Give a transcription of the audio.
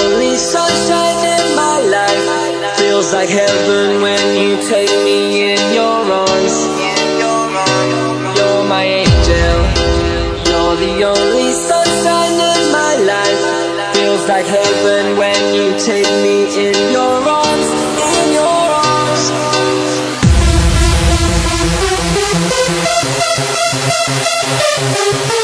only sunshine in my life. Feels like heaven when you take me in your arms. You're my angel. You're the only sunshine in my life. Feels like heaven when you take me in your arms. In your arms.